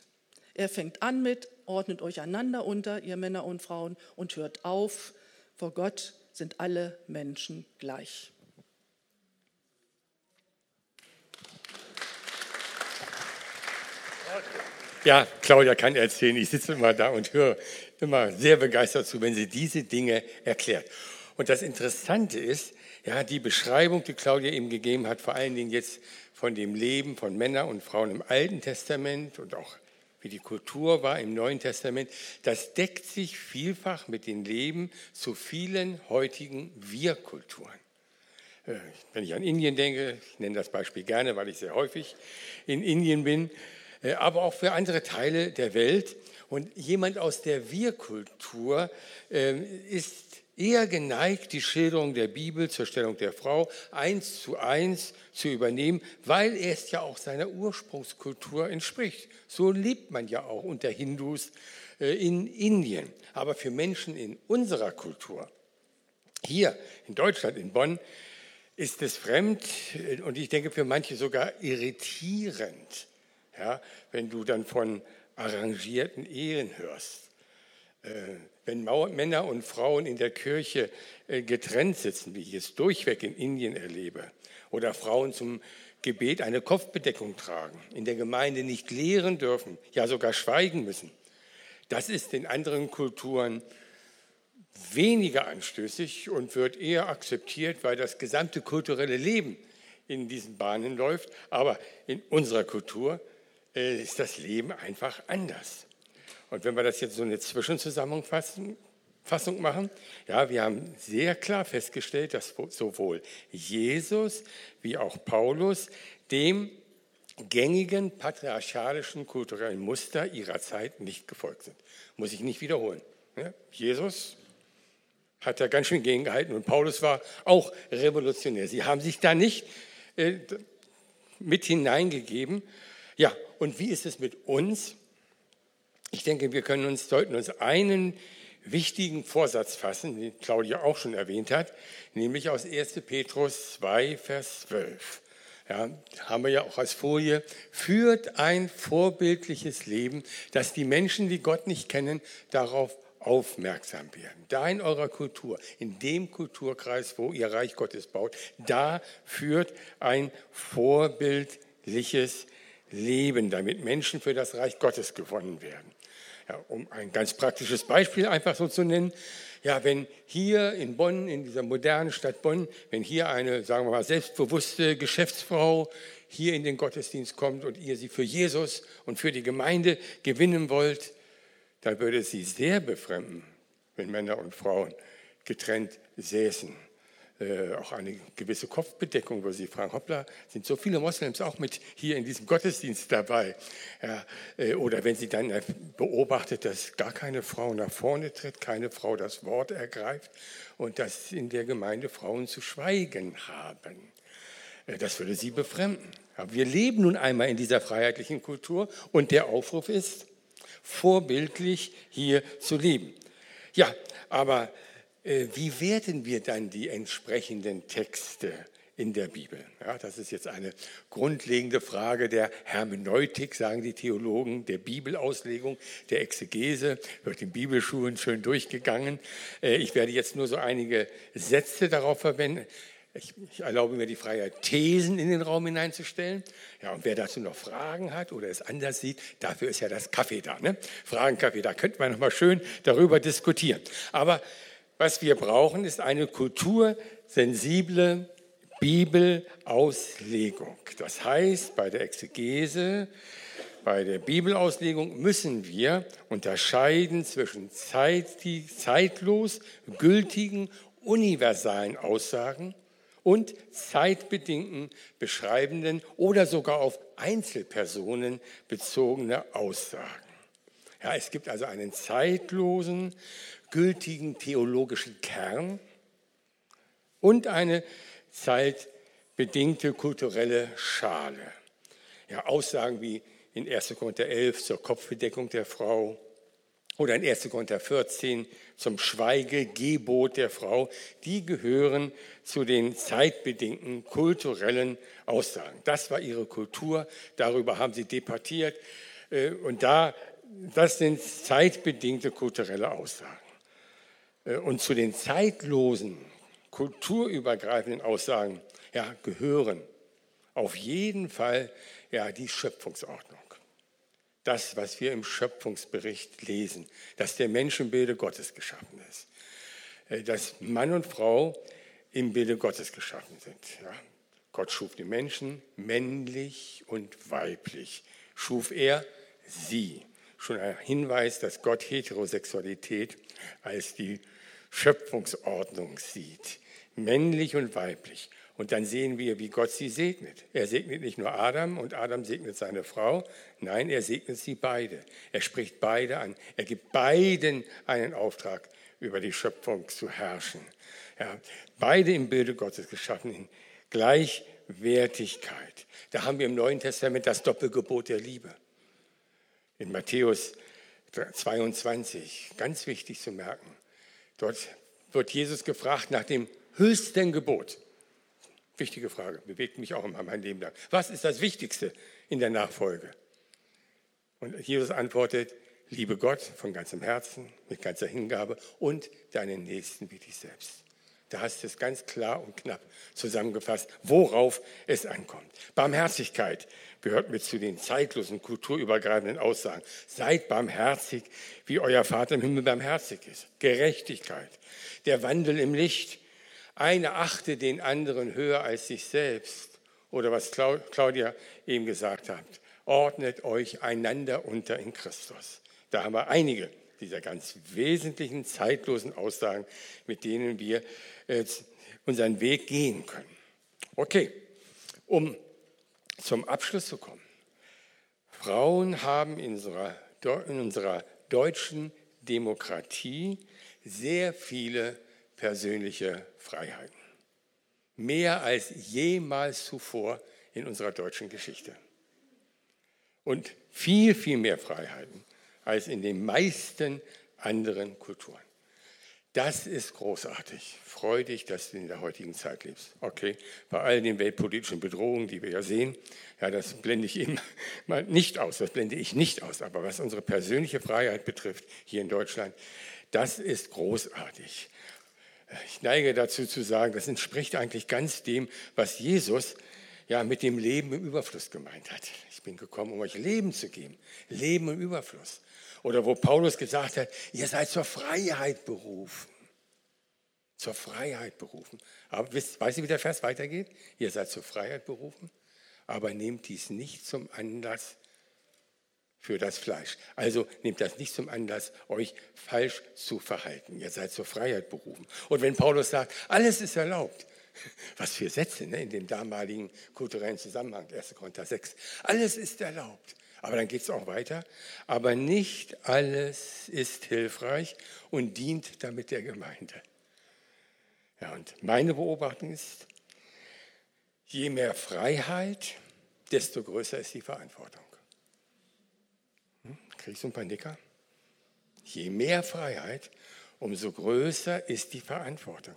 Er fängt an mit, ordnet euch einander unter, ihr Männer und Frauen, und hört auf, vor Gott sind alle Menschen gleich. Ja, Claudia kann erzählen. Ich sitze immer da und höre immer sehr begeistert zu, wenn sie diese Dinge erklärt. Und das Interessante ist, ja, die Beschreibung, die Claudia eben gegeben hat, vor allen Dingen jetzt von dem Leben von Männern und Frauen im Alten Testament und auch wie die Kultur war im Neuen Testament, das deckt sich vielfach mit dem Leben zu vielen heutigen Wir-Kulturen. Äh, wenn ich an Indien denke, ich nenne das Beispiel gerne, weil ich sehr häufig in Indien bin, äh, aber auch für andere Teile der Welt. Und jemand aus der Wir-Kultur ähm, ist eher geneigt, die Schilderung der Bibel zur Stellung der Frau eins zu eins zu übernehmen, weil es ja auch seiner Ursprungskultur entspricht. So lebt man ja auch unter Hindus äh, in Indien. Aber für Menschen in unserer Kultur, hier in Deutschland, in Bonn, ist es fremd äh, und ich denke für manche sogar irritierend, ja, wenn du dann von arrangierten Ehen hörst. Wenn Männer und Frauen in der Kirche äh, getrennt sitzen, wie ich es durchweg in Indien erlebe, oder Frauen zum Gebet eine Kopfbedeckung tragen, in der Gemeinde nicht lehren dürfen, ja sogar schweigen müssen, das ist in anderen Kulturen weniger anstößig und wird eher akzeptiert, weil das gesamte kulturelle Leben in diesen Bahnen läuft. Aber in unserer Kultur äh, ist das Leben einfach anders. Und wenn wir das jetzt so eine Zwischenzusammenfassung machen, ja, wir haben sehr klar festgestellt, dass sowohl Jesus wie auch Paulus dem gängigen patriarchalischen kulturellen Muster ihrer Zeit nicht gefolgt sind. Muss ich nicht wiederholen. Jesus hat da ganz schön gegengehalten und Paulus war auch revolutionär. Sie haben sich da nicht äh, mit hineingegeben ja, und wie ist es mit uns? Ich denke, wir können uns, sollten uns einen wichtigen Vorsatz fassen, den Claudia auch schon erwähnt hat, nämlich aus 1. Petrus 2, Vers 12. Ja, haben wir ja auch als Folie, führt ein vorbildliches Leben, dass die Menschen, die Gott nicht kennen, darauf aufmerksam werden. Da in eurer Kultur, in dem Kulturkreis, wo ihr Reich Gottes baut, da führt ein vorbildliches leben, damit Menschen für das Reich Gottes gewonnen werden. Ja, um ein ganz praktisches Beispiel einfach so zu nennen, ja, wenn hier in Bonn, in dieser modernen Stadt Bonn, wenn hier eine, sagen wir mal, selbstbewusste Geschäftsfrau hier in den Gottesdienst kommt und ihr sie für Jesus und für die Gemeinde gewinnen wollt, dann würde sie sehr befremden, wenn Männer und Frauen getrennt säßen äh, auch eine gewisse Kopfbedeckung, wo sie fragen, hoppla, sind so viele Moslems auch mit hier in diesem Gottesdienst dabei? Ja, äh, oder wenn sie dann beobachtet, dass gar keine Frau nach vorne tritt, keine Frau das Wort ergreift und dass in der Gemeinde Frauen zu schweigen haben. Äh, das würde sie befremden. Aber wir leben nun einmal in dieser freiheitlichen Kultur und der Aufruf ist, vorbildlich hier zu leben. Ja, aber wie werten wir dann die entsprechenden Texte in der Bibel? Ja, das ist jetzt eine grundlegende Frage der Hermeneutik, sagen die Theologen, der Bibelauslegung, der Exegese, wird in Bibelschulen schön durchgegangen. Äh, ich werde jetzt nur so einige Sätze darauf verwenden. Ich, ich, erlaube mir die Freiheit, Thesen in den Raum hineinzustellen. Ja, und wer dazu noch Fragen hat oder es anders sieht, dafür ist ja das Kaffee da. Ne? Fragenkaffee, da könnte man noch mal schön darüber diskutieren. Aber was wir brauchen, ist eine kultursensible Bibelauslegung. Das heißt, bei der Exegese, bei der Bibelauslegung müssen wir unterscheiden zwischen zeitlos gültigen, universalen Aussagen und zeitbedingten, beschreibenden oder sogar auf Einzelpersonen bezogene Aussagen. Ja, es gibt also einen zeitlosen, gültigen theologischen Kern und eine zeitbedingte kulturelle Schale. Ja, Aussagen wie in 1. Korinther 11 zur Kopfbedeckung der Frau oder in 1. Korinther 14 zum Schweigegebot der Frau, die gehören zu den zeitbedingten kulturellen Aussagen. Das war ihre Kultur, darüber haben sie debattiert äh, und da, das sind zeitbedingte kulturelle Aussagen. Äh, und zu den zeitlosen, kulturübergreifenden Aussagen ja, gehören auf jeden Fall ja, die Schöpfungsordnung. Das, was wir im Schöpfungsbericht lesen, dass der Mensch im Bilde Gottes geschaffen ist. Äh, dass Mann und Frau im Bilde Gottes geschaffen sind. Ja. Gott schuf die Menschen männlich und weiblich. Schuf er sie. Schon ein Hinweis, dass Gott Heterosexualität als die Schöpfungsordnung sieht. Männlich und weiblich. Und dann sehen wir, wie Gott sie segnet. Er segnet nicht nur Adam und Adam segnet seine Frau. Nein, er segnet sie beide. Er spricht beide an. Er gibt beiden einen Auftrag, über die Schöpfung zu herrschen. Ja, beide im Bilde Gottes geschaffen, in Gleichwertigkeit. Da haben wir im Neuen Testament das Doppelgebot der Liebe. In Matthäus 22, ganz wichtig zu merken. Dort wird Jesus gefragt nach dem höchsten Gebot. Wichtige Frage, bewegt mich auch immer mein Leben lang. Was ist das Wichtigste in der Nachfolge? Und Jesus antwortet, liebe Gott von ganzem Herzen, mit ganzer Hingabe und deinen Nächsten wie dich selbst. Da hast du es ganz klar und knapp zusammengefasst, worauf es ankommt. Barmherzigkeit gehört mit zu den zeitlosen, kulturübergreifenden Aussagen. Seid barmherzig, wie euer Vater im Himmel barmherzig ist. Gerechtigkeit, der Wandel im Licht, eine achte den anderen höher als sich selbst. Oder was Claudia eben gesagt hat, ordnet euch einander unter in Christus. Da haben wir einige dieser ganz wesentlichen, zeitlosen Aussagen, mit denen wir unseren Weg gehen können. Okay, um zum Abschluss zu kommen. Frauen haben in unserer, in unserer deutschen Demokratie sehr viele persönliche Freiheiten. Mehr als jemals zuvor in unserer deutschen Geschichte. Und viel, viel mehr Freiheiten als in den meisten anderen Kulturen. Das ist großartig. Freu dich, dass du in der heutigen Zeit lebst. Okay, bei all den weltpolitischen Bedrohungen, die wir ja sehen, ja, das blende ich eben mal nicht aus, das blende ich nicht aus. Aber was unsere persönliche Freiheit betrifft, hier in Deutschland, das ist großartig. Ich neige dazu zu sagen, das entspricht eigentlich ganz dem, was Jesus ja mit dem Leben im Überfluss gemeint hat. Ich bin gekommen, um euch Leben zu geben. Leben im Überfluss. Oder wo Paulus gesagt hat, ihr seid zur Freiheit berufen. Zur Freiheit berufen. Aber wisst, weißt du, wie der Vers weitergeht? Ihr seid zur Freiheit berufen, aber nehmt dies nicht zum Anlass, für das Fleisch. Also nehmt das nicht zum Anlass, euch falsch zu verhalten. Ihr seid zur Freiheit berufen. Und wenn Paulus sagt, alles ist erlaubt, was für Sätze ne, in dem damaligen kulturellen Zusammenhang, 1. Korinther 6, alles ist erlaubt. Aber dann geht es auch weiter. Aber nicht alles ist hilfreich und dient damit der Gemeinde. Ja, und meine Beobachtung ist, je mehr Freiheit, desto größer ist die Verantwortung. Kriegst du ein paar Nicker? Je mehr Freiheit, umso größer ist die Verantwortung.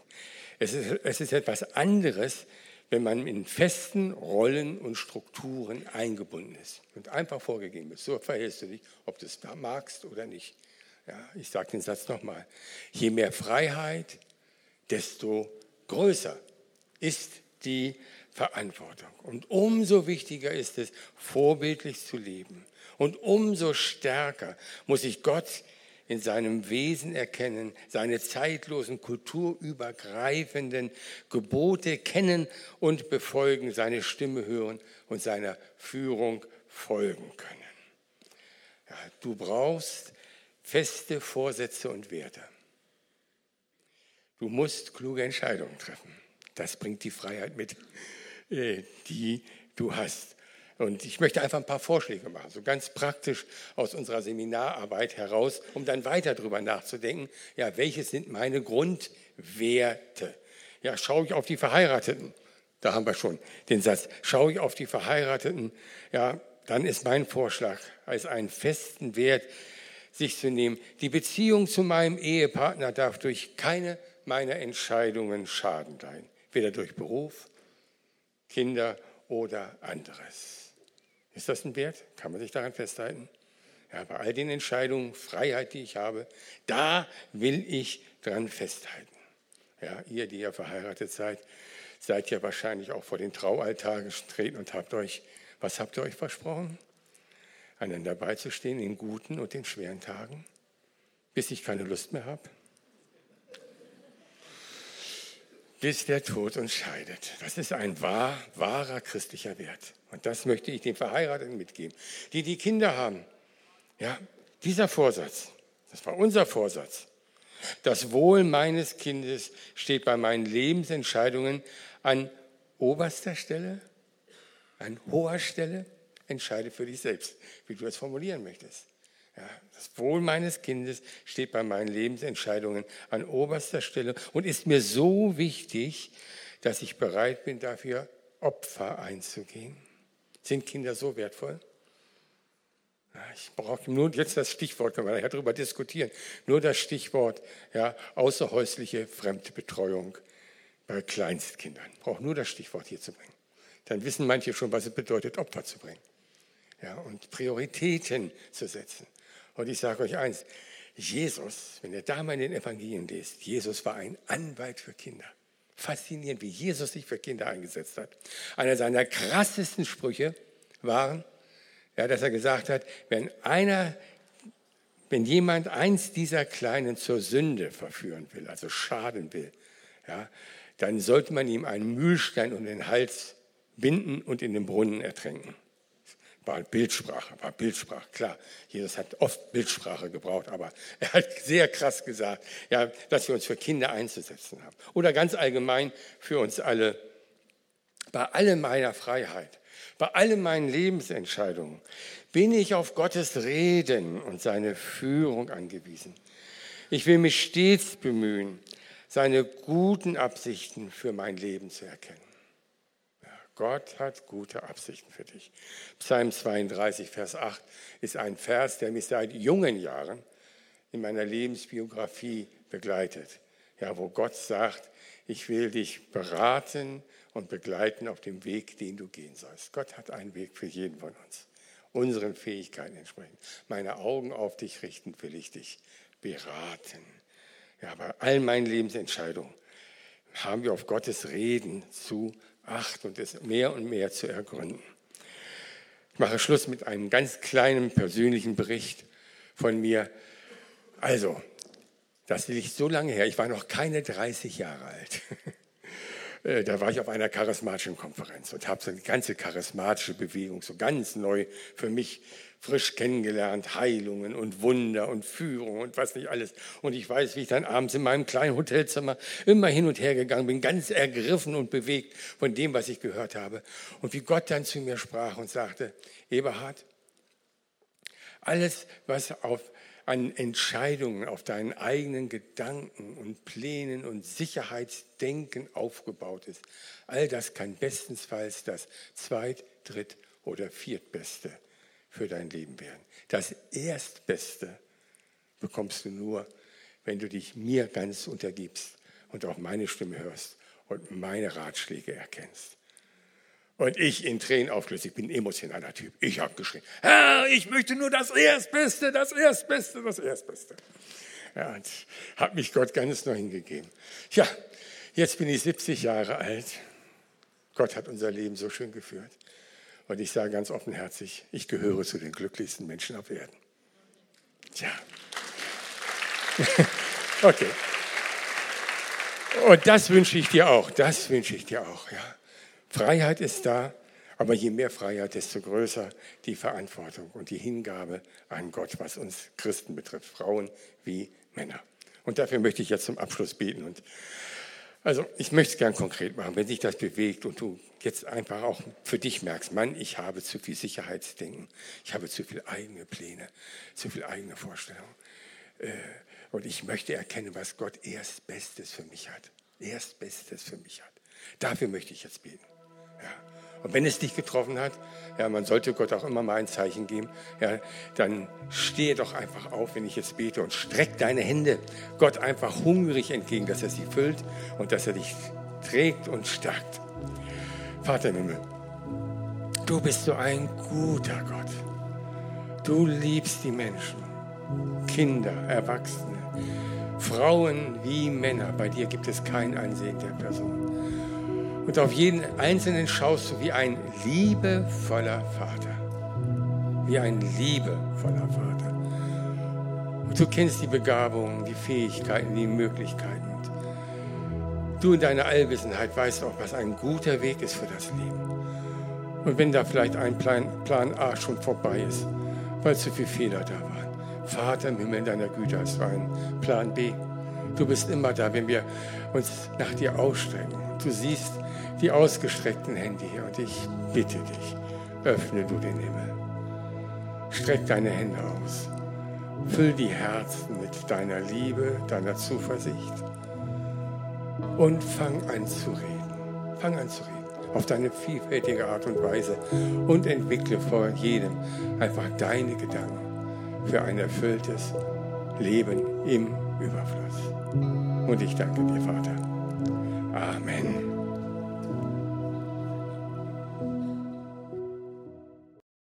Es ist, es ist etwas anderes, wenn man in festen Rollen und Strukturen eingebunden ist und einfach vorgegeben ist. So verhältst du dich, ob du es magst oder nicht. Ja, ich sage den Satz nochmal. Je mehr Freiheit, desto größer ist die Verantwortung. Und umso wichtiger ist es, vorbildlich zu leben. Und umso stärker muss ich Gott in seinem Wesen erkennen, seine zeitlosen, kulturübergreifenden Gebote kennen und befolgen, seine Stimme hören und seiner Führung folgen können. Ja, du brauchst feste Vorsätze und Werte. Du musst kluge Entscheidungen treffen. Das bringt die Freiheit mit, äh, die du hast. Und ich möchte einfach ein paar Vorschläge machen, so ganz praktisch aus unserer Seminararbeit heraus, um dann weiter darüber nachzudenken, ja, welche sind meine Grundwerte? Ja, schaue ich auf die Verheirateten, da haben wir schon den Satz, schaue ich auf die Verheirateten, ja, dann ist mein Vorschlag als einen festen Wert, sich zu nehmen, die Beziehung zu meinem Ehepartner darf durch keine meiner Entscheidungen Schaden leiden, weder durch Beruf, Kinder oder anderes. Ist das ein Wert? Kann man sich daran festhalten? Ja, bei all den Entscheidungen, Freiheit, die ich habe, da will ich dran festhalten. Ja, ihr, die ja verheiratet seid, seid ja wahrscheinlich auch vor den Traualtar getreten und habt euch, was habt ihr euch versprochen? Einander beizustehen in guten und in schweren Tagen, bis ich keine Lust mehr habe? bis der Tod uns scheidet. Das ist ein wahr, wahrer christlicher Wert. Und das möchte ich den Verheirateten mitgeben, die die Kinder haben. Ja, dieser Vorsatz, das war unser Vorsatz. Das Wohl meines Kindes steht bei meinen Lebensentscheidungen an oberster Stelle, an hoher Stelle. Entscheide für dich selbst, wie du das formulieren möchtest. Ja, das Wohl meines Kindes steht bei meinen Lebensentscheidungen an oberster Stelle und ist mir so wichtig, dass ich bereit bin, dafür Opfer einzugehen. Sind Kinder so wertvoll? Ich brauche nur jetzt das Stichwort, können wir darüber diskutieren, nur das Stichwort ja, außerhäusliche Fremdbetreuung bei Kleinstkindern. Ich brauche nur das Stichwort hier zu bringen. Dann wissen manche schon, was es bedeutet, Opfer zu bringen. Ja, und Prioritäten zu setzen. Und ich sage euch eins, Jesus, wenn ihr da mal in den Evangelien lest, Jesus war ein Anwalt für Kinder. Faszinierend, wie Jesus sich für Kinder eingesetzt hat. Einer seiner krassesten Sprüche waren, ja, dass er gesagt hat, wenn einer, wenn jemand eins dieser Kleinen zur Sünde verführen will, also schaden will, ja, dann sollte man ihm einen Mühlstein um den Hals binden und in den Brunnen ertränken war Bildsprache, war Bildsprache, klar. Jesus hat oft Bildsprache gebraucht, aber er hat sehr krass gesagt, ja, dass wir uns für Kinder einzusetzen haben. Oder ganz allgemein für uns alle. Bei allem meiner Freiheit, bei allen meinen Lebensentscheidungen bin ich auf Gottes Reden und seine Führung angewiesen. Ich will mich stets bemühen, seine guten Absichten für mein Leben zu erkennen. Gott hat gute Absichten für dich. Psalm 32, Vers 8 ist ein Vers, der mich seit jungen Jahren in meiner Lebensbiografie begleitet. Ja, wo Gott sagt, ich will dich beraten und begleiten auf dem Weg, den du gehen sollst. Gott hat einen Weg für jeden von uns, unseren Fähigkeiten entsprechend. Meine Augen auf dich richten will ich dich beraten. Ja, bei all meinen Lebensentscheidungen haben wir auf Gottes Reden zu acht und es mehr und mehr zu ergründen. Ich mache Schluss mit einem ganz kleinen persönlichen Bericht von mir. Also, das liegt so lange her, ich war noch keine 30 Jahre alt. Äh, da war ich auf einer charismatischen Konferenz und habe so eine ganze charismatische Bewegung so ganz neu für mich frisch kennengelernt, Heilungen und Wunder und Führung und was nicht alles. Und ich weiß, wie ich dann abends in meinem kleinen Hotelzimmer immer hin und her gegangen bin, ganz ergriffen und bewegt von dem, was ich gehört habe. Und wie Gott dann zu mir sprach und sagte, Eberhard, alles, was auf, an Entscheidungen, auf deinen eigenen Gedanken und Plänen und Sicherheitsdenken aufgebaut ist, all das kann bestensfalls das zweit-, dritt- oder viertbeste für dein Leben werden. Das Erstbeste bekommst du nur, wenn du dich mir ganz untergibst und auch meine Stimme hörst und meine Ratschläge erkennst. Und ich in Tränen aufgelöst, ich bin ein emotionaler Typ. Ich habe geschrien, Herr, ich möchte nur das Erstbeste, das Erstbeste, das Erstbeste. Ja, und hat mich Gott ganz neu hingegeben. Ja, jetzt bin ich 70 Jahre alt. Gott hat unser Leben so schön geführt. Und ich sage ganz offenherzig, ich gehöre zu den glücklichsten Menschen auf Erden. Tja. Okay. Und das wünsche ich dir auch. Das wünsche ich dir auch. Ja. Freiheit ist da, Aber je mehr Freiheit, desto größer die Verantwortung und die Hingabe an Gott, was uns Christen betrifft, Frauen wie Männer. Und dafür möchte ich jetzt zum Abschluss beten. Und also ich möchte es gern konkret machen, wenn sich das bewegt und du jetzt einfach auch für dich merkst, Mann, ich habe zu viel Sicherheitsdenken, ich habe zu viele eigene Pläne, zu viele eigene Vorstellungen. Äh, und ich möchte erkennen, was Gott erst Bestes für mich hat. Erst Bestes für mich hat. Dafür möchte ich jetzt beten. Und wenn es dich getroffen hat, ja, man sollte Gott auch immer mal ein Zeichen geben, ja, dann stehe doch einfach auf, wenn ich jetzt bete und streck deine Hände Gott einfach hungrig entgegen, dass er sie füllt und dass er dich trägt und stärkt. Vater im Himmel, du bist so ein guter Gott. Du liebst die Menschen, Kinder, Erwachsene, Frauen wie Männer. Bei dir gibt es kein Ansehen der Person. Und auf jeden Einzelnen schaust du wie ein liebevoller Vater. Wie ein liebevoller Vater. Und du kennst die Begabungen, die Fähigkeiten, die Möglichkeiten. Du in deiner Allwissenheit weißt auch, was ein guter Weg ist für das Leben. Und wenn da vielleicht ein Plan, A schon vorbei ist, weil zu viele Fehler da waren. Vater im Himmel in deiner Güte hast du einen Plan B. Du bist immer da, wenn wir uns nach dir ausstrecken. Du siehst die ausgestreckten Hände hier und ich bitte dich, öffne du den Himmel. Streck deine Hände aus. Füll die Herzen mit deiner Liebe, deiner Zuversicht und fang an zu reden. Fang an zu reden auf deine vielfältige Art und Weise und entwickle vor jedem einfach deine Gedanken für ein erfülltes Leben im Überfluss. Und ich danke dir, Vater. Amen.